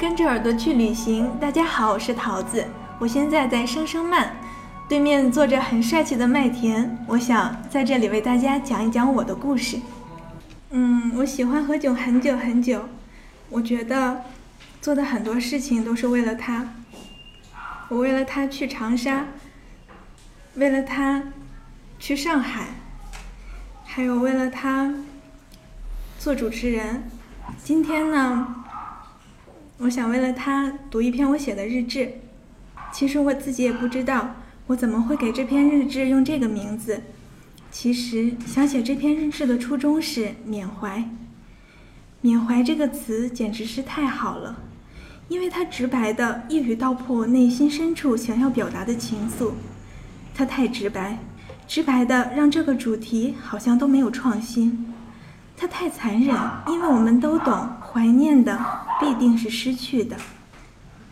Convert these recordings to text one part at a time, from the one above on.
跟着耳朵去旅行。大家好，我是桃子，我现在在声声慢，对面坐着很帅气的麦田。我想在这里为大家讲一讲我的故事。嗯，我喜欢何炅很久很久，我觉得做的很多事情都是为了他。我为了他去长沙，为了他去上海，还有为了他做主持人。今天呢，我想为了他读一篇我写的日志。其实我自己也不知道我怎么会给这篇日志用这个名字。其实想写这篇日志的初衷是缅怀。缅怀这个词简直是太好了，因为它直白的一语道破我内心深处想要表达的情愫。它太直白，直白的让这个主题好像都没有创新。它太残忍，因为我们都懂，怀念的必定是失去的。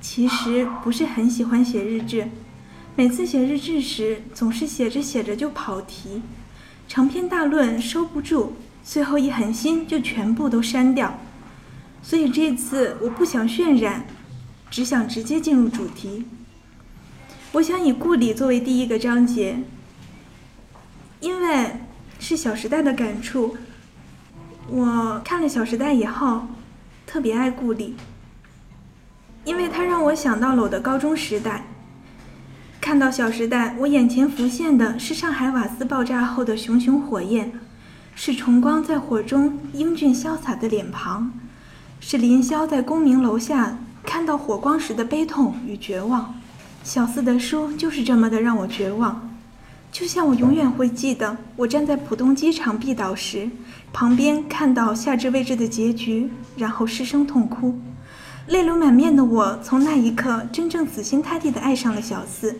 其实不是很喜欢写日志，每次写日志时，总是写着写着就跑题。长篇大论收不住，最后一狠心就全部都删掉。所以这次我不想渲染，只想直接进入主题。我想以故里作为第一个章节，因为是《小时代》的感触。我看了《小时代》以后，特别爱故里，因为它让我想到了我的高中时代。看到《小时代》，我眼前浮现的是上海瓦斯爆炸后的熊熊火焰，是崇光在火中英俊潇洒的脸庞，是林霄在功名楼下看到火光时的悲痛与绝望。小四的书就是这么的让我绝望，就像我永远会记得，我站在浦东机场闭岛时，旁边看到夏至未至的结局，然后失声痛哭，泪流满面的我，从那一刻真正死心塌地地爱上了小四。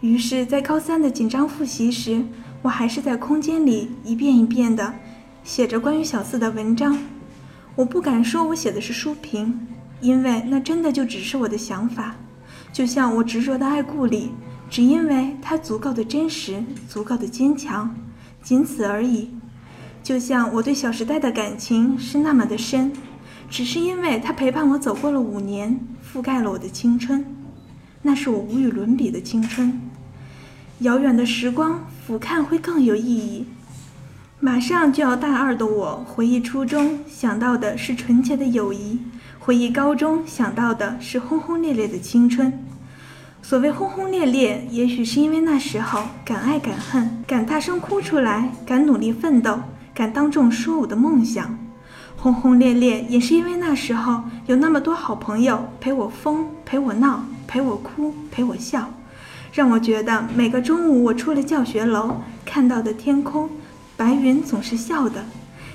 于是，在高三的紧张复习时，我还是在空间里一遍一遍地写着关于小四的文章。我不敢说我写的是书评，因为那真的就只是我的想法。就像我执着的爱故里，只因为它足够的真实，足够的坚强，仅此而已。就像我对《小时代》的感情是那么的深，只是因为它陪伴我走过了五年，覆盖了我的青春。那是我无与伦比的青春。遥远的时光俯瞰会更有意义。马上就要大二的我，回忆初中想到的是纯洁的友谊；回忆高中想到的是轰轰烈烈的青春。所谓轰轰烈烈，也许是因为那时候敢爱敢恨，敢大声哭出来，敢努力奋斗，敢当众说我的梦想。轰轰烈烈，也是因为那时候有那么多好朋友陪我疯，陪我闹。陪我哭，陪我笑，让我觉得每个中午我出了教学楼，看到的天空，白云总是笑的。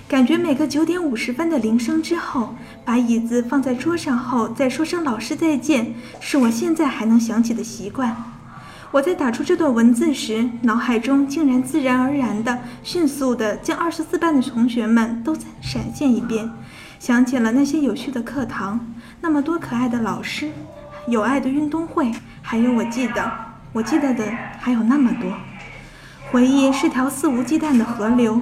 感觉每个九点五十分的铃声之后，把椅子放在桌上后再说声老师再见，是我现在还能想起的习惯。我在打出这段文字时，脑海中竟然自然而然的、迅速的将二十四班的同学们都闪现一遍，想起了那些有趣的课堂，那么多可爱的老师。有爱的运动会，还有我记得，我记得的还有那么多。回忆是条肆无忌惮的河流，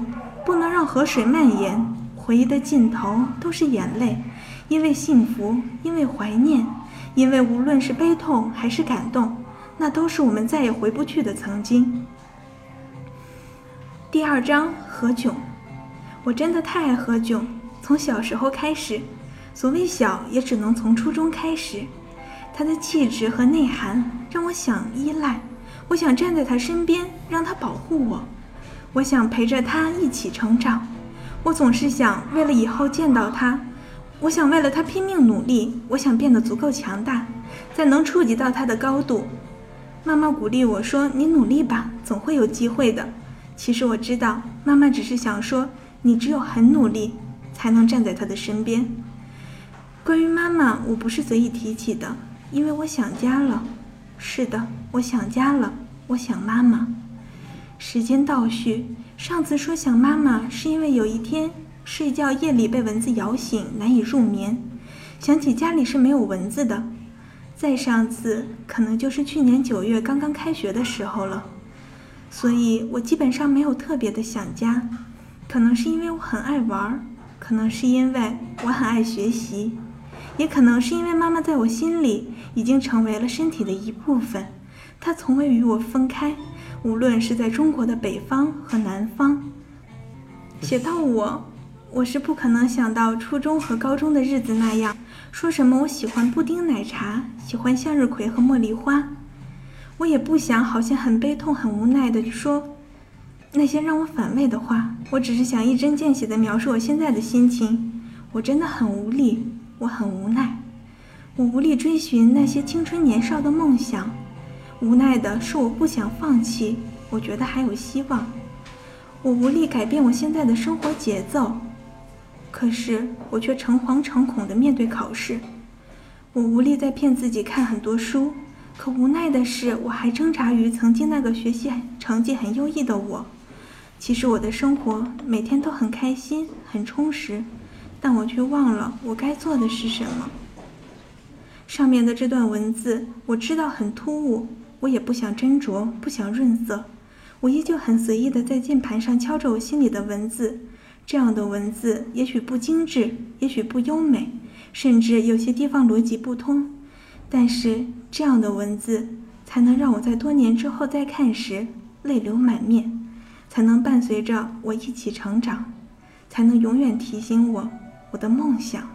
不能让河水蔓延。回忆的尽头都是眼泪，因为幸福，因为怀念，因为无论是悲痛还是感动，那都是我们再也回不去的曾经。第二章，何炅，我真的太爱何炅，从小时候开始，所谓小，也只能从初中开始。他的气质和内涵让我想依赖，我想站在他身边，让他保护我，我想陪着他一起成长。我总是想为了以后见到他，我想为了他拼命努力，我想变得足够强大，在能触及到他的高度。妈妈鼓励我说：“你努力吧，总会有机会的。”其实我知道，妈妈只是想说，你只有很努力，才能站在他的身边。关于妈妈，我不是随意提起的。因为我想家了，是的，我想家了，我想妈妈。时间倒叙，上次说想妈妈，是因为有一天睡觉夜里被蚊子咬醒，难以入眠，想起家里是没有蚊子的。再上次，可能就是去年九月刚刚开学的时候了。所以我基本上没有特别的想家，可能是因为我很爱玩，可能是因为我很爱学习。也可能是因为妈妈在我心里已经成为了身体的一部分，她从未与我分开，无论是在中国的北方和南方。写到我，我是不可能想到初中和高中的日子那样，说什么我喜欢布丁奶茶，喜欢向日葵和茉莉花。我也不想好像很悲痛、很无奈的说那些让我反胃的话。我只是想一针见血的描述我现在的心情。我真的很无力。我很无奈，我无力追寻那些青春年少的梦想，无奈的是我不想放弃，我觉得还有希望，我无力改变我现在的生活节奏，可是我却诚惶诚恐的面对考试，我无力再骗自己看很多书，可无奈的是我还挣扎于曾经那个学习成绩很优异的我，其实我的生活每天都很开心，很充实。但我却忘了我该做的是什么。上面的这段文字我知道很突兀，我也不想斟酌，不想润色，我依旧很随意的在键盘上敲着我心里的文字。这样的文字也许不精致，也许不优美，甚至有些地方逻辑不通，但是这样的文字才能让我在多年之后再看时泪流满面，才能伴随着我一起成长，才能永远提醒我。我的梦想。